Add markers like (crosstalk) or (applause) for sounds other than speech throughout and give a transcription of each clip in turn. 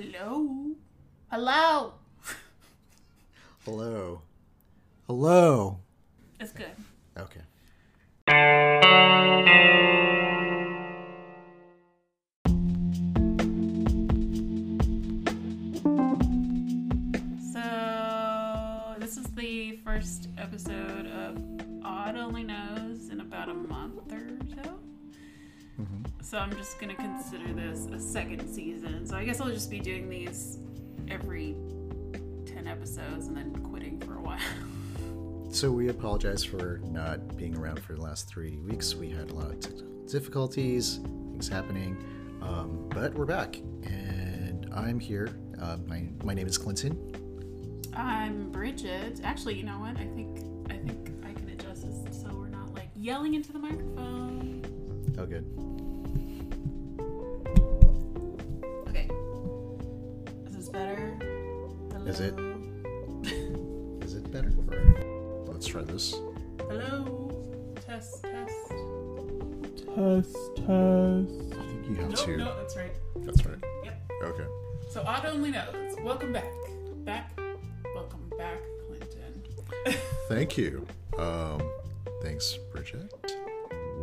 Hello. Hello. Hello. Hello. It's good. Okay. So this is the first episode of Odd Only Knows in about a month or so. So I'm just gonna consider this a second season. So I guess I'll just be doing these every ten episodes and then quitting for a while. (laughs) So we apologize for not being around for the last three weeks. We had a lot of technical difficulties, things happening, um, but we're back, and I'm here. Uh, my my name is Clinton. I'm Bridget. Actually, you know what? I think I think I can adjust this so we're not like yelling into the microphone. Oh, good. Is it? It better? Or let's try this. Hello? Test, test. Test, test. I think you have Nope, to. no, that's right. That's right. Yep. Okay. So Odd Only Knows. Welcome back. Back. Welcome back, Clinton. (laughs) Thank you. Um, thanks, Bridget.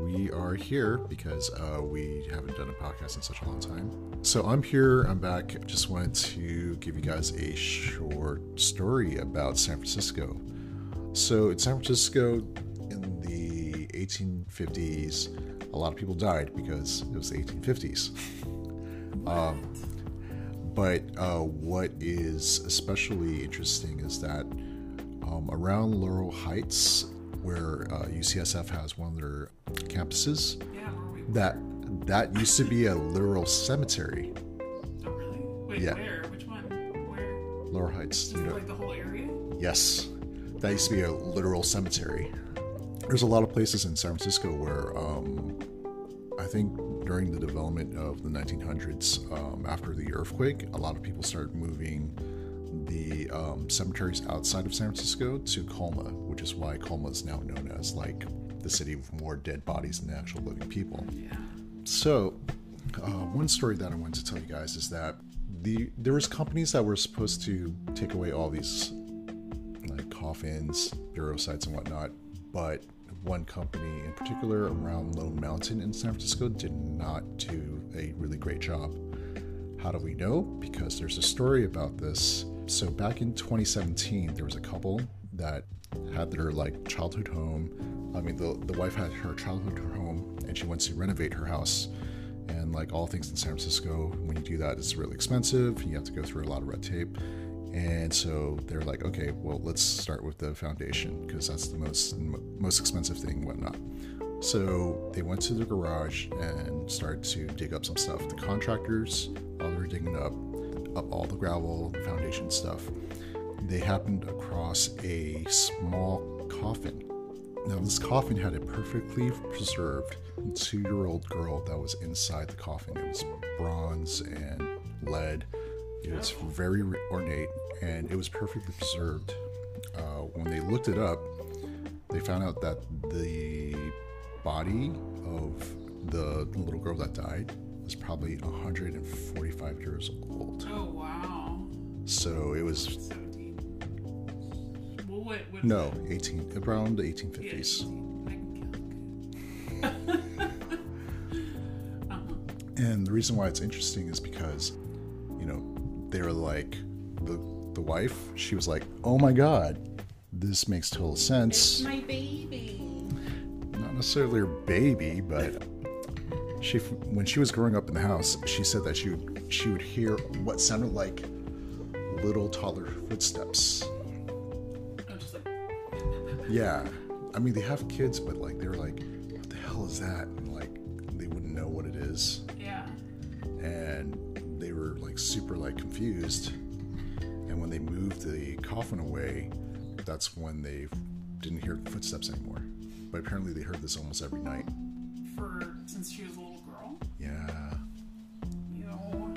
We are here because uh, we haven't done a podcast in such a long time. So I'm here, I'm back. Just wanted to give you guys a short story about San Francisco. So in San Francisco in the 1850s, a lot of people died because it was the 1850s. Um, but uh, what is especially interesting is that um, around Laurel Heights, where uh, UCSF has one of their campuses, yeah, that that used to be a literal cemetery. Oh, really? Wait, Yeah. where? Which one? Where? Laurel Heights, Is you know, like the whole area? yes, that used to be a literal cemetery. There's a lot of places in San Francisco where um, I think during the development of the 1900s, um, after the earthquake, a lot of people started moving the um, cemeteries outside of San Francisco to Colma, which is why Colma is now known as like the city with more dead bodies than actual living people. Yeah. So, uh, one story that I wanted to tell you guys is that the there was companies that were supposed to take away all these like coffins, burial sites, and whatnot, but one company in particular around Lone Mountain in San Francisco did not do a really great job. How do we know? Because there's a story about this. So back in 2017, there was a couple that had their like childhood home. I mean, the the wife had her childhood home, and she wants to renovate her house. And like all things in San Francisco, when you do that, it's really expensive. You have to go through a lot of red tape. And so they're like, okay, well, let's start with the foundation because that's the most most expensive thing, whatnot. So they went to the garage and started to dig up some stuff. The contractors, while they were digging up, up all the gravel, the foundation stuff, they happened across a small coffin. Now, this coffin had a perfectly preserved two year old girl that was inside the coffin. It was bronze and lead. It was very ornate and it was perfectly preserved. Uh, when they looked it up, they found out that the body of the little girl that died was probably 145 years old. Oh, wow. So it was 17. Well, what? what no 18 around the 1850s. Yeah, 18. I can count. (laughs) uh-huh. And the reason why it's interesting is because, you know, they were like, the, the wife, she was like, oh my God, this makes total sense. My baby. Not necessarily her baby, but she, when she was growing up in the house, she said that she would, she would hear what sounded like little toddler footsteps. I'm just like, Yeah. I mean, they have kids, but like, they were like, what the hell is that? And like, they wouldn't know what it is. yeah. and they were like super like confused and when they moved the coffin away that's when they didn't hear footsteps anymore but apparently they heard this almost every night For since she was a little girl, yeah you know.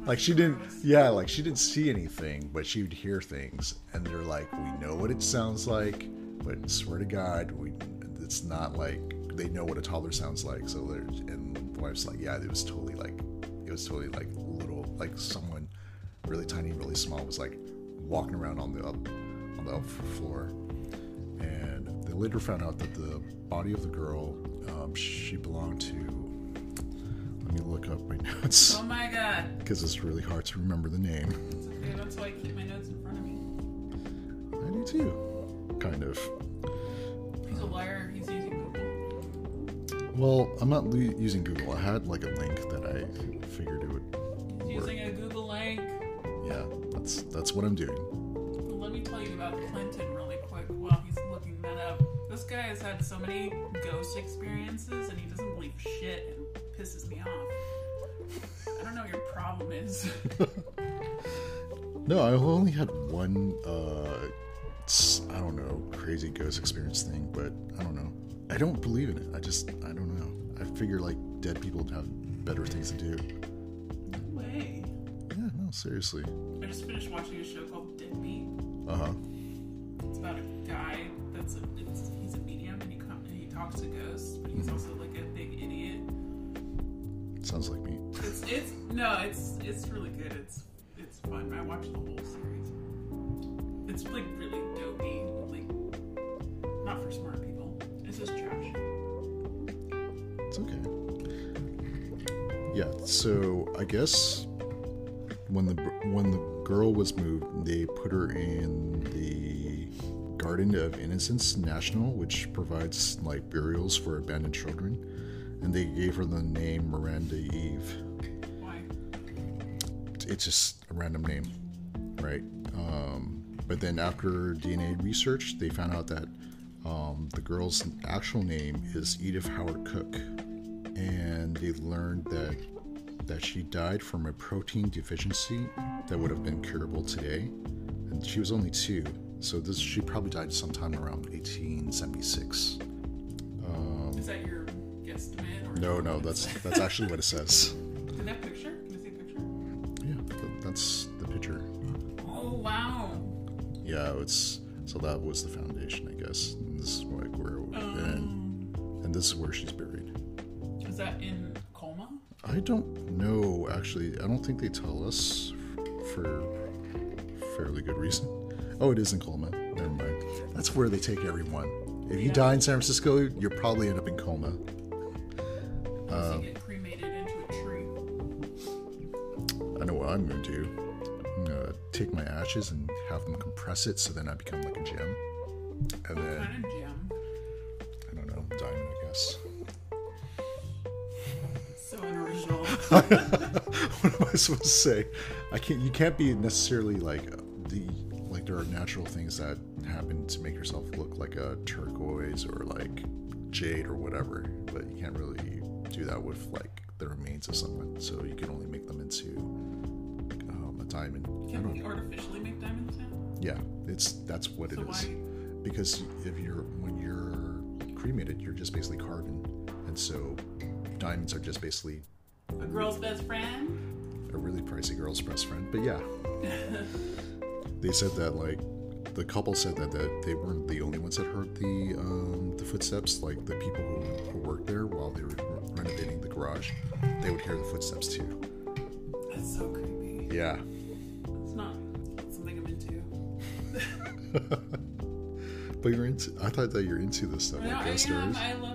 (laughs) like she didn't yeah like she didn't see anything but she would hear things and they're like know what it sounds like but swear to god we it's not like they know what a toddler sounds like so they're and the wife's like yeah it was totally like it was totally like little like someone really tiny, really small was like walking around on the up on the upper floor. And they later found out that the body of the girl, um, she belonged to. Let me look up my (laughs) notes Oh my god. because it's really hard to remember the name. It's okay, that's why I keep my notes in front of me. Too, kind of. He's a liar. He's using Google. Well, I'm not lo- using Google. I had like a link that I figured it would. He's using a Google link. Yeah, that's that's what I'm doing. Well, let me tell you about Clinton really quick while he's looking that up. This guy has had so many ghost experiences and he doesn't believe shit and pisses me off. I don't know what your problem is. (laughs) No, I only had one. Uh, crazy ghost experience thing, but I don't know. I don't believe in it. I just I don't know. I figure like dead people have better things to do. No way. Yeah, no, seriously. I just finished watching a show called Deadbeat. Uh huh. It's about a guy that's a it's, he's a medium and he com- and he talks to ghosts, but he's also like a big idiot. Sounds like me. It's it's no, it's it's really good. It's it's fun. I watched the whole series. It's like really dopey, Yeah. So I guess when the when the girl was moved, they put her in the Garden of Innocence National, which provides like burials for abandoned children, and they gave her the name Miranda Eve. Why? It's just a random name, right? Um, but then after DNA research, they found out that um, the girl's actual name is Edith Howard Cook, and they learned that that she died from a protein deficiency that would have been curable today, and she was only two. So this she probably died sometime around 1876. Um, Is that your guesstimate? Or No, no, that's that's actually what it (laughs) says. Can that picture? Can I see a picture? Yeah, th- that's the picture. Oh wow. Yeah, it's so that was the foundation, I guess. And this is like where it would have been, and this is where she's buried. Is that in Colma? I don't know, actually. I don't think they tell us for fairly good reason. Oh, it is in Colma. Never mind. That's where they take everyone. If you Yeah. die in San Francisco, you'll probably end up in Colma. Unless Um, get cremated into a tree. I know what I'm going to do. I'm going to take my ashes and have them compress it so then I become like a gem. And then, Kind of gem. I don't know, diamond, I guess. What am I supposed to say? I can't. You can't be necessarily like the like there are natural things that happen to make yourself look like a turquoise or like jade or whatever, but you can't really do that with like the remains of someone. So you can only make them into um, a diamond. Can we artificially make diamonds now? Yeah, it's that's what So it is. why? Because if you're when you're cremated, you're just basically carbon, and so diamonds are just basically A girl's best friend? a really pricey girl's best friend. But yeah, (laughs) they said that like the couple said that, that they weren't the only ones that heard the um, the footsteps. Like the people who, who worked there while they were renovating the garage, they would hear the footsteps too. That's so creepy. Yeah, It's not something I'm into. (laughs) but you're into. I thought that you're into this stuff, No, like I am. I love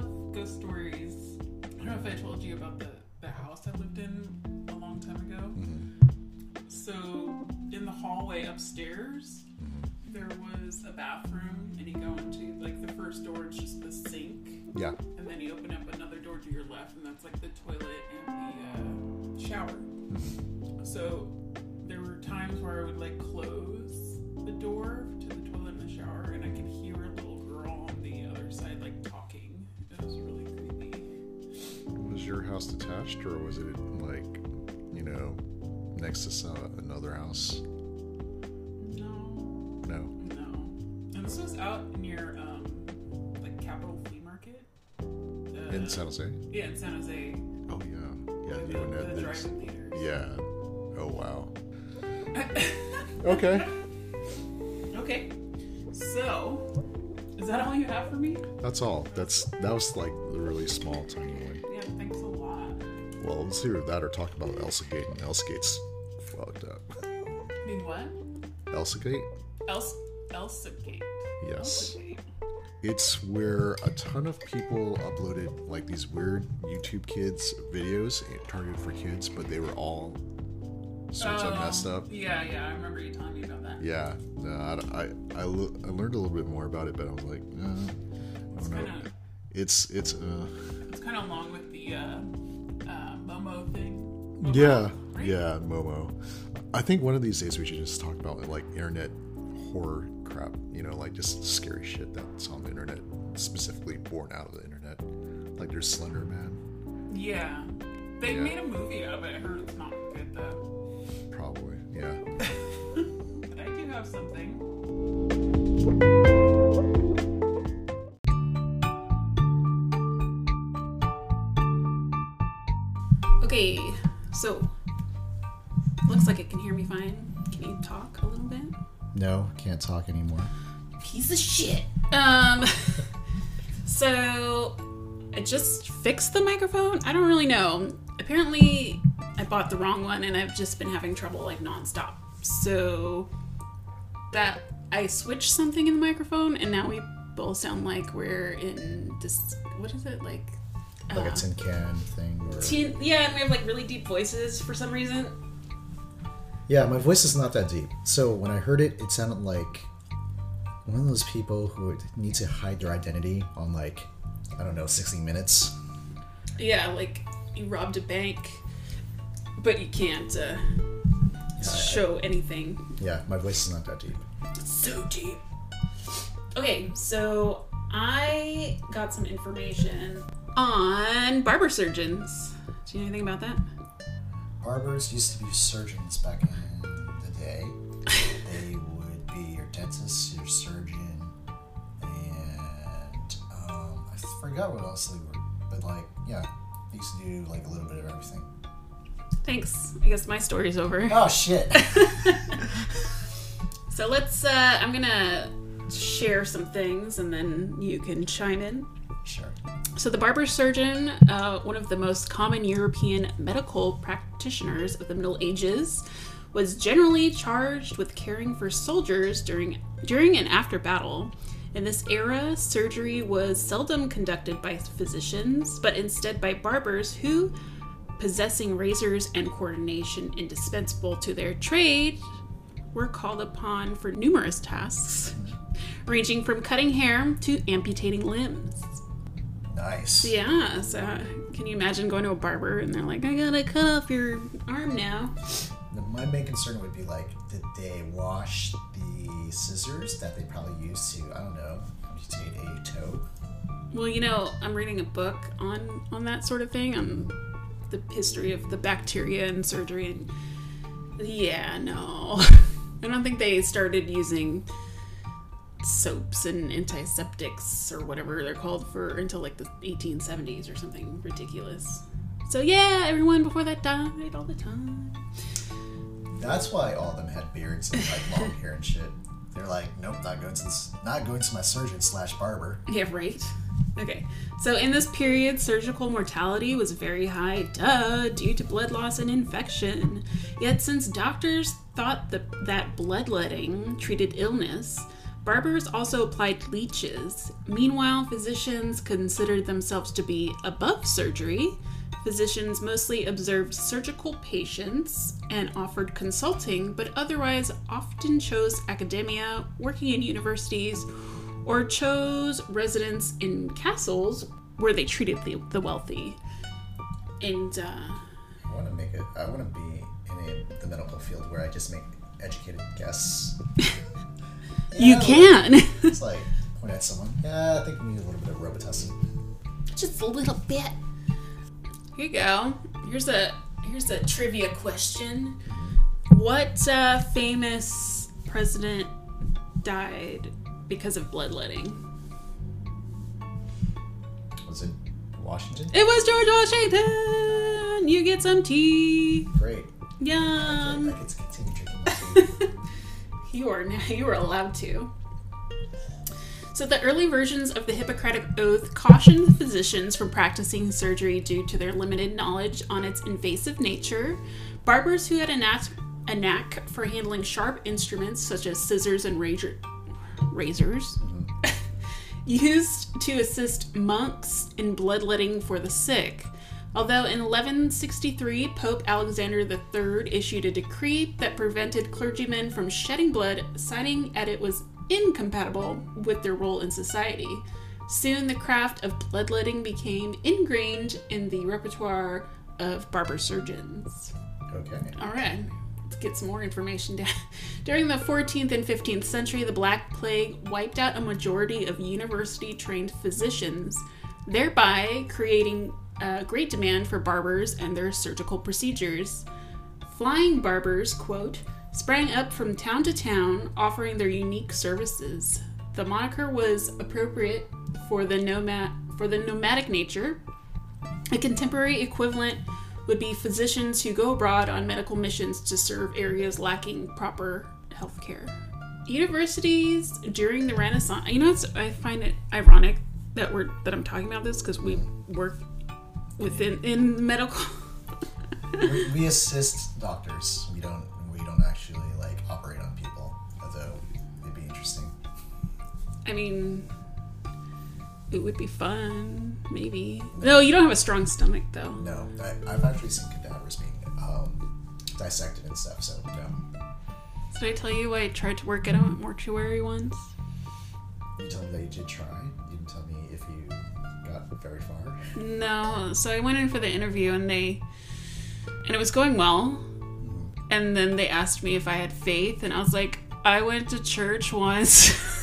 Yeah, And then you open up another door to your left, and that's like the toilet and the uh, shower. So there were times where I would like close the door to the toilet and the shower, and I could hear a little girl on the other side like talking. It was really creepy. was your house detached or was it like you know next to some, another house? No, No. no. And this was out In San Jose? yeah, in San Jose. Oh yeah, yeah. The, You and Ed the drive-in theaters. Yeah. Oh wow. (laughs) okay. Okay. So, is that all you have for me? That's all. That's that was like the really small, tiny one. Yeah, thanks a lot. Well, let's hear that or talk about Elsagate and Elsa Gates. fucked up. Mean what? Elsagate? Else, Elsagate. Yes. Elsagate. It's where a ton of people uploaded like these weird YouTube kids videos targeted for kids, but they were all sorts of Oh, messed up. Yeah, yeah, I remember you telling me about that. Yeah, no, I, I, I, lo- I learned a little bit more about it, but I was like, uh, I It's don't know. kind of It's it's uh, it's kind of along with the uh, uh, Momo thing. Momo, yeah right? yeah Momo. I think one of these days we should just talk about like internet horror crap. You know, like just scary shit that's on the internet, specifically born out of the internet. Like there's Slender Man, Yeah. They Yeah. made a movie of it. I heard it's not good though. probably. Yeah. (laughs) But I do have something. Okay, so looks like it can hear me fine. No, can't talk anymore. Piece of shit. Um, (laughs) so I just fixed the microphone. I don't really know. Apparently, I bought the wrong one, and I've just been having trouble like nonstop. So that I switched something in the microphone, and now we both sound like we're in this. What is it like? Like uh, a tin can thing. Or... tin- yeah, and we have like really deep voices for some reason. Yeah, my voice is not that deep. So when I heard it, it sounded like one of those people who need to hide their identity on like, I don't know, 60 minutes. Yeah, like you robbed a bank, but you can't uh, show anything Yeah, my voice is not that deep. It's so deep. Okay, so I got some information on barber surgeons. Do you know anything about that? Barbers used to be surgeons back in the day. they would be your dentist, your surgeon, and um, I forgot what else they were. But like, yeah, they used to do like a little bit of everything. Thanks. I guess my story's over. Oh shit! (laughs) So let's. Uh, I'm gonna share some things, and then you can chime in. sure. So, the barber surgeon, uh, one of the most common European medical practitioners of the Middle Ages, was generally charged with caring for soldiers during during and after battle. In this era, surgery was seldom conducted by physicians, but instead by barbers who, possessing razors and coordination indispensable to their trade, were called upon for numerous tasks, (laughs) ranging from cutting hair to amputating limbs. Nice. Yeah, so can you imagine going to a barber and they're like, I gotta cut off your arm now? My main concern would be like, did they wash the scissors that they probably used to, I don't know, amputate a toe? Well, you know, I'm reading a book on on that sort of thing, on the history of the bacteria and surgery, and yeah, no, (laughs) I don't think they started using soaps and antiseptics or whatever they're called for until like the 1870s or something ridiculous. So yeah, everyone before that died all the time. That's why all of them had beards and like long hair and shit. They're like, nope, not going to this, not going to my surgeon slash barber. Yeah, right. Okay. So in this period, surgical mortality was very high, duh, due to blood loss and infection. Yet since doctors thought that, that bloodletting treated illness, barbers also applied leeches. Meanwhile, physicians considered themselves to be above surgery. Physicians mostly observed surgical patients and offered consulting, but otherwise often chose academia, working in universities, or chose residence in castles where they treated the, the wealthy. And uh, I want to make it. I want to be in a, the medical field where I just make educated guesses. (laughs) you Yeah, can It's like point at someone. Yeah, I think we need a little bit of Robitussin. just a little bit. Here you go. Here's a here's a trivia question. What uh, famous president died because of bloodletting? Was it Washington? It was George Washington. You get some tea. Great. I Yum. can, I can continue drinking tea. (laughs) You are now (laughs) you are allowed to. So the early versions of the Hippocratic Oath cautioned physicians from practicing surgery due to their limited knowledge on its invasive nature. Barbers who had enact- a knack for handling sharp instruments such as scissors and razor, razors, (laughs) used to assist monks in bloodletting for the sick. Although in 1163, Pope Alexander III issued a decree that prevented clergymen from shedding blood, citing that it was incompatible with their role in society. Soon, the craft of bloodletting became ingrained in the repertoire of barber surgeons. Okay. All right, let's get some more information down. (laughs) During the 14th and 15th century, the Black Plague wiped out a majority of university trained physicians, thereby creating a great demand for barbers and their surgical procedures. Flying barbers, quote, sprang up from town to town offering their unique services. The moniker was appropriate for the nomad for the nomadic nature. A contemporary equivalent would be physicians who go abroad on medical missions to serve areas lacking proper health care. Universities during the Renaissance. You know, it's, I find it ironic that we're that I'm talking about this because we work within in medical. we, (laughs) we assist doctors. We don't I mean, it would be fun, maybe. No, you don't have a strong stomach though. No, I, I've actually seen cadavers being um, dissected and stuff. So no. Did I tell you I tried to work at a mortuary once? You told me that you did try. You didn't tell me if you got very far. No, so I went in for the interview and they and it was going well. And then they asked me if I had faith and I was like, I went to church once. (laughs)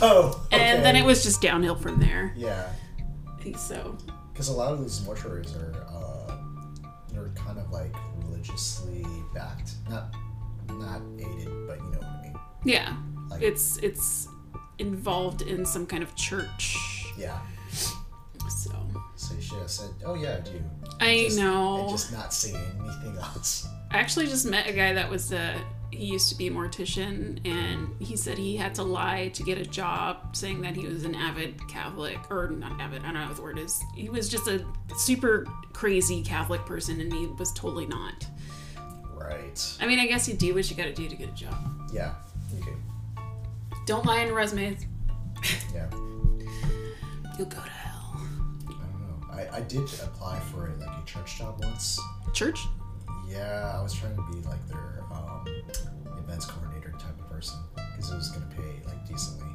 (laughs) Oh. and then it was just downhill from there. Yeah, I think So, because a lot of these mortuaries are uh, they're kind of like religiously backed, not not aided, but you know what I mean. yeah. Like- It's it's involved in some kind of church. Yeah. So, So you should have said, "Oh yeah, I do." I Just- know. And just not saying anything (laughs) else. I actually just met a guy that was a he used to be a mortician and he said he had to lie to get a job saying that he was an avid Catholic or not avid, I don't know what the word is. He was just a super crazy Catholic person and he was totally not. Right. I mean, I guess you do what you gotta do to get a job. Yeah. You can. Don't lie in resumes. Yeah. (laughs) You'll go to hell. I don't know. I, I did apply for a, like a church job once. Church? Yeah, I was trying to be like their events coordinator type of person because it was gonna pay like decently.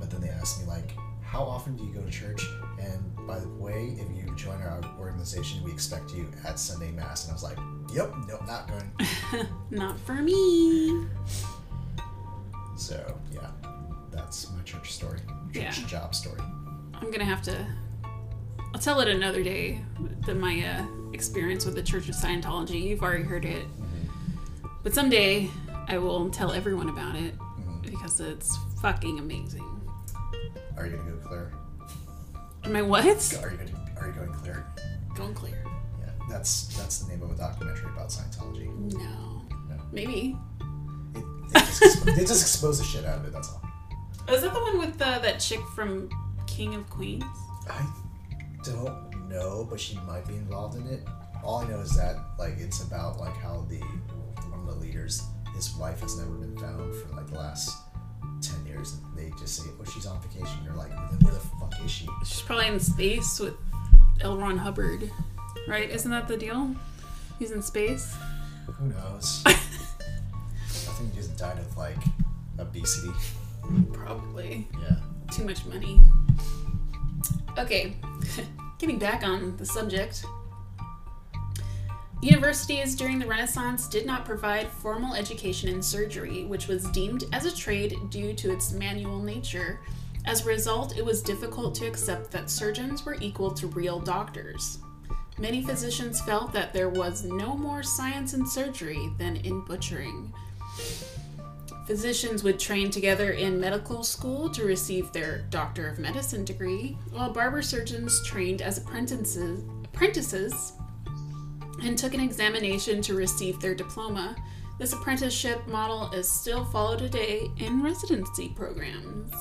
But then they asked me like, how often do you go to church? And by the way, if you join our organization, we expect you at Sunday mass. And I was like, yep, nope, not going. (laughs) Not for me. so yeah, that's my church story, church Yeah. job story. I'm gonna have to. I'll tell it another day. The my uh, experience with the Church of Scientology. You've already heard it, but someday I will tell everyone about it because it's fucking amazing. Are you gonna go clear? Am I what? Are you gonna Are you going clear? Going clear? Yeah, that's that's the name of a documentary about Scientology. No. No. Maybe. It, they, just expo- they just expose the shit out of it. That's all. Is that the one with uh, that chick from King of Queens? I don't know, but she might be involved in it. All I know is that like it's about like his wife has never been found for like the last ten years, and they just say, "Oh, she's on vacation." You're like, "Then where the fuck is she?" She's probably in space with L. Ron Hubbard, right? Isn't that the deal? He's in space. Who knows? (laughs) I think he just died of like obesity. Probably. Yeah. Too much money. Okay, (laughs) getting back on the subject. Universities during the Renaissance did not provide formal education in surgery, which was deemed as a trade due to its manual nature. As a result, it was difficult to accept that surgeons were equal to real doctors. Many physicians felt that there was no more science in surgery than in butchering. Physicians would train together in medical school to receive their Doctor of Medicine degree, while barber surgeons trained as apprentices, apprentices and took an examination to receive their diploma. This apprenticeship model is still followed today in residency programs.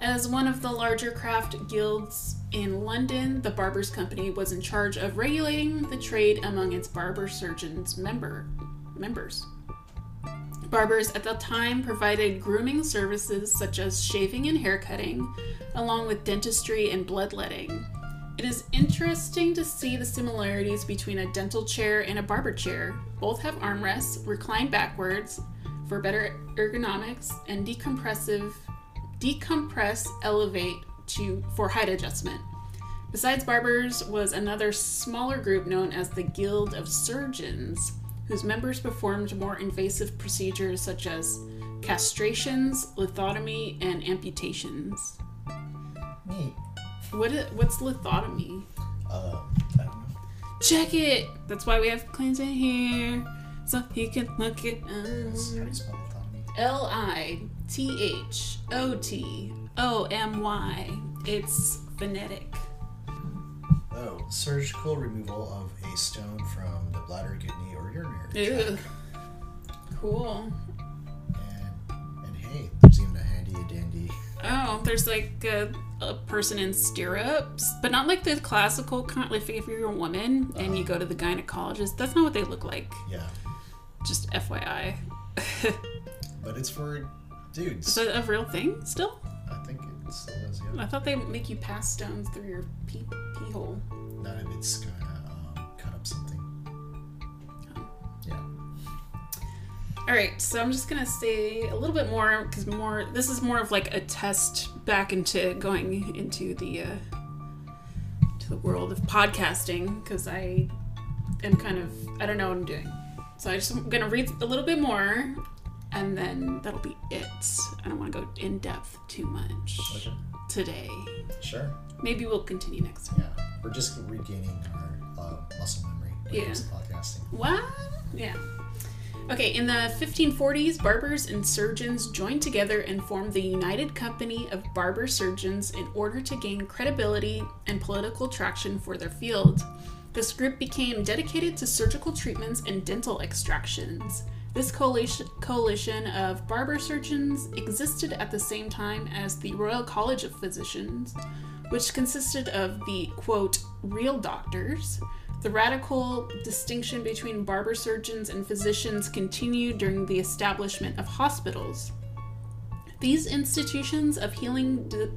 As one of the larger craft guilds in London, the Barbers Company was in charge of regulating the trade among its barber surgeons member members. Barbers at the time provided grooming services such as shaving and haircutting, along with dentistry and bloodletting. It is interesting to see the similarities between a dental chair and a barber chair. Both have armrests, recline backwards for better ergonomics, and decompressive decompress elevate to for height adjustment. Besides barbers was another smaller group known as the Guild of Surgeons, whose members performed more invasive procedures such as castrations, lithotomy, and amputations. Neat. What i- what's lithotomy? Uh, I don't know. Check it. That's why we have Clint in here, so he can look it up. you spell lithotomy. L I T H O T O M Y. It's phonetic. Oh, surgical removal of a stone from the bladder, kidney, or urinary Ew. tract. Cool. And, and hey, there's even a handy dandy. Oh, there's like a, a person in stirrups, but not like the classical kind. Like if you're a woman and you go to the gynecologist, that's not what they look like. Yeah, Just FYI. (laughs) but it's for dudes. Is that a real thing still? I think it still is. Yeah. I thought they make you pass stones through your pee, pee hole. Not in it's gonna All right, so I'm just gonna say a little bit more because more. This is more of like a test back into going into the uh, to the world of podcasting because I am kind of I don't know what I'm doing. So I just am gonna read a little bit more, and then that'll be it. I don't want to go in depth too much Okay. today. Sure. Maybe we'll continue next time. Yeah. We're just regaining our uh, muscle memory when Yeah. it comes to podcasting. What? Yeah. Okay, in the 1540s, barbers and surgeons joined together and formed the United Company of Barber Surgeons in order to gain credibility and political traction for their field. This group became dedicated to surgical treatments and dental extractions. This coalition, of barber surgeons existed at the same time as the Royal College of Physicians, which consisted of the quote, real doctors. The radical distinction between barber surgeons and physicians continued during the establishment of hospitals. These institutions of healing de-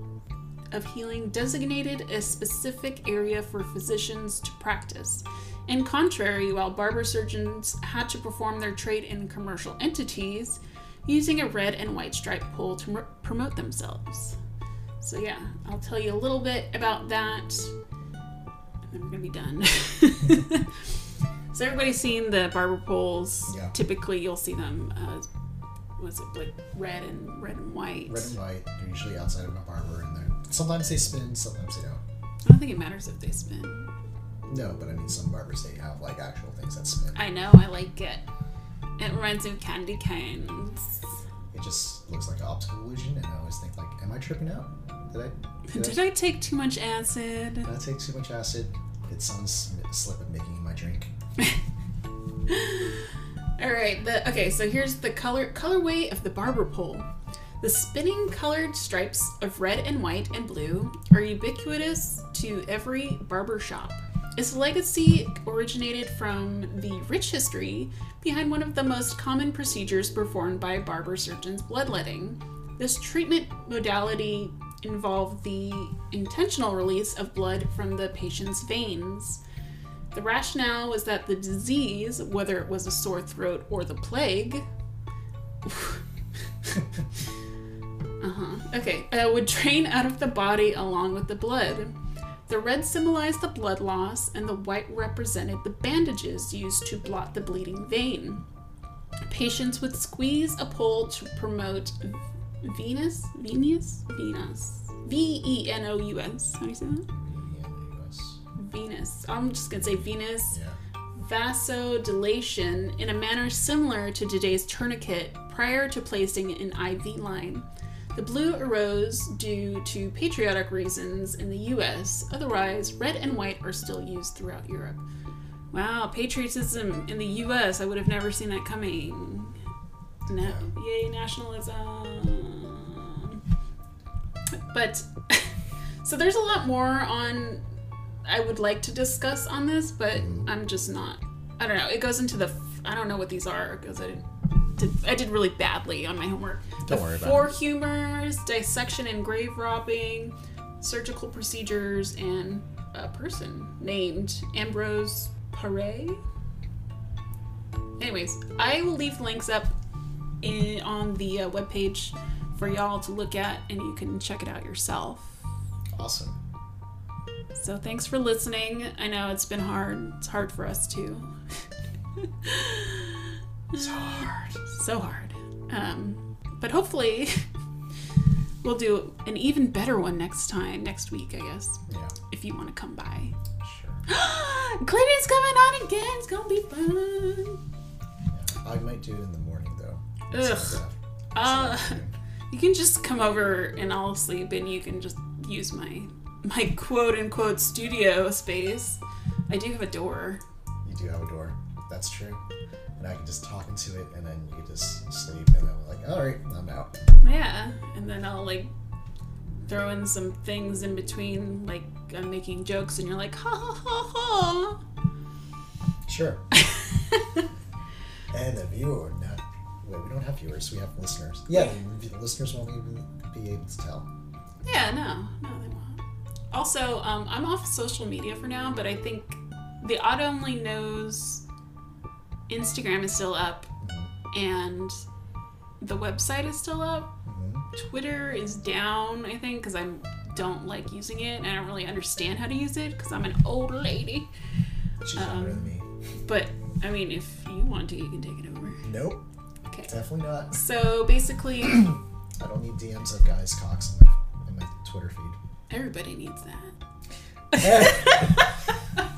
of healing designated a specific area for physicians to practice. In contrary, while barber surgeons had to perform their trade in commercial entities, using a red and white striped pole to promote themselves. So, yeah, I'll tell you a little bit about that, then we're gonna be done. (laughs) so, everybody's seen the barber poles. Yeah. Typically, you'll see them. Uh, was it like red and red and white? Red and white, they're usually outside of a barber, and they're sometimes they spin, sometimes they don't. I don't think it matters if they spin. No, but I mean, some barbers they have like actual things that spin. I know, I like it. It reminds me of candy canes. It just looks like an optical illusion, and I always think like, am I tripping out? Did I? (laughs) Did, Did I, I take too much acid? did I take too much acid? Did someone s- slip at making my drink? (laughs) All right. The okay. So here's the color colorway of the barber pole. The spinning colored stripes of red and white and blue are ubiquitous to every barber shop. Its legacy originated from the rich history behind one of the most common procedures performed by barber surgeons, bloodletting. This treatment modality involved the intentional release of blood from the patient's veins. The rationale was that the disease, whether it was a sore throat or the plague, (laughs) uh huh, okay, uh, would drain out of the body along with the blood. The red symbolized the blood loss, and the white represented the bandages used to blot the bleeding vein. Patients would squeeze a pole to promote venous, Venus? Venus. V E N O U S. How do you say that? Venus. I'm just gonna say Venus Yeah. vasodilation in a manner similar to today's tourniquet prior to placing an IV line. The blue arose due to patriotic reasons in the US, otherwise, red and white are still used throughout Europe. Wow, patriotism in the US, I would have never seen that coming. No, yay, nationalism. But, (laughs) so there's a lot more on I would like to discuss on this, but I'm just not. I don't know. It goes into the I don't know what these are because I didn't. I did really badly on my homework. Don't The worry about Four humors, dissection and grave robbing, surgical procedures, and a person named Ambrose Paré. Anyways, I will leave links up in, on the uh, webpage for y'all to look at, and you can check it out yourself. Awesome. So thanks for listening. I know it's been hard. It's hard for us too. So hard. so hard. Um, but hopefully, (laughs) we'll do an even better one next time, next week, I guess, Yeah, if you want to come by. sure. (gasps) Clayton's coming on again. It's gonna be fun. Yeah. I might do it in the morning though. Ugh. So, Uh, you can just come over and I'll sleep, and you can just use my my quote unquote studio space. I do have a door. you do have a door. That's true. And I can just talk into it, and then you can just sleep, and I'm like, all right, I'm out. Yeah, and then I'll like throw in some things in between, like I'm making jokes, and you're like, ha ha ha ha. Sure. (laughs) and the viewer, not. Wait, we don't have viewers. We have listeners. Yeah, the, the listeners won't even be able to tell. Yeah, no, no, they won't. Also, um, I'm off social media for now, but I think the Odd Only Knows Instagram is still up, and the website is still up. Mhm. Twitter is down, I think, because I don't like using it, and I don't really understand how to use it because I'm an old lady. She's younger than Um, me. But I mean, if you want to, you can take it over. Nope, Okay. definitely not. So basically, (clears throat) I don't need DMs of guys' cocks in my, in my Twitter feed. everybody needs that. (laughs)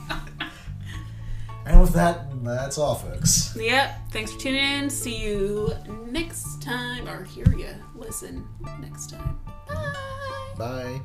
and with that, that's all, folks. Yep. Thanks for tuning in. See you next time, or hear you listen next time. Bye. Bye.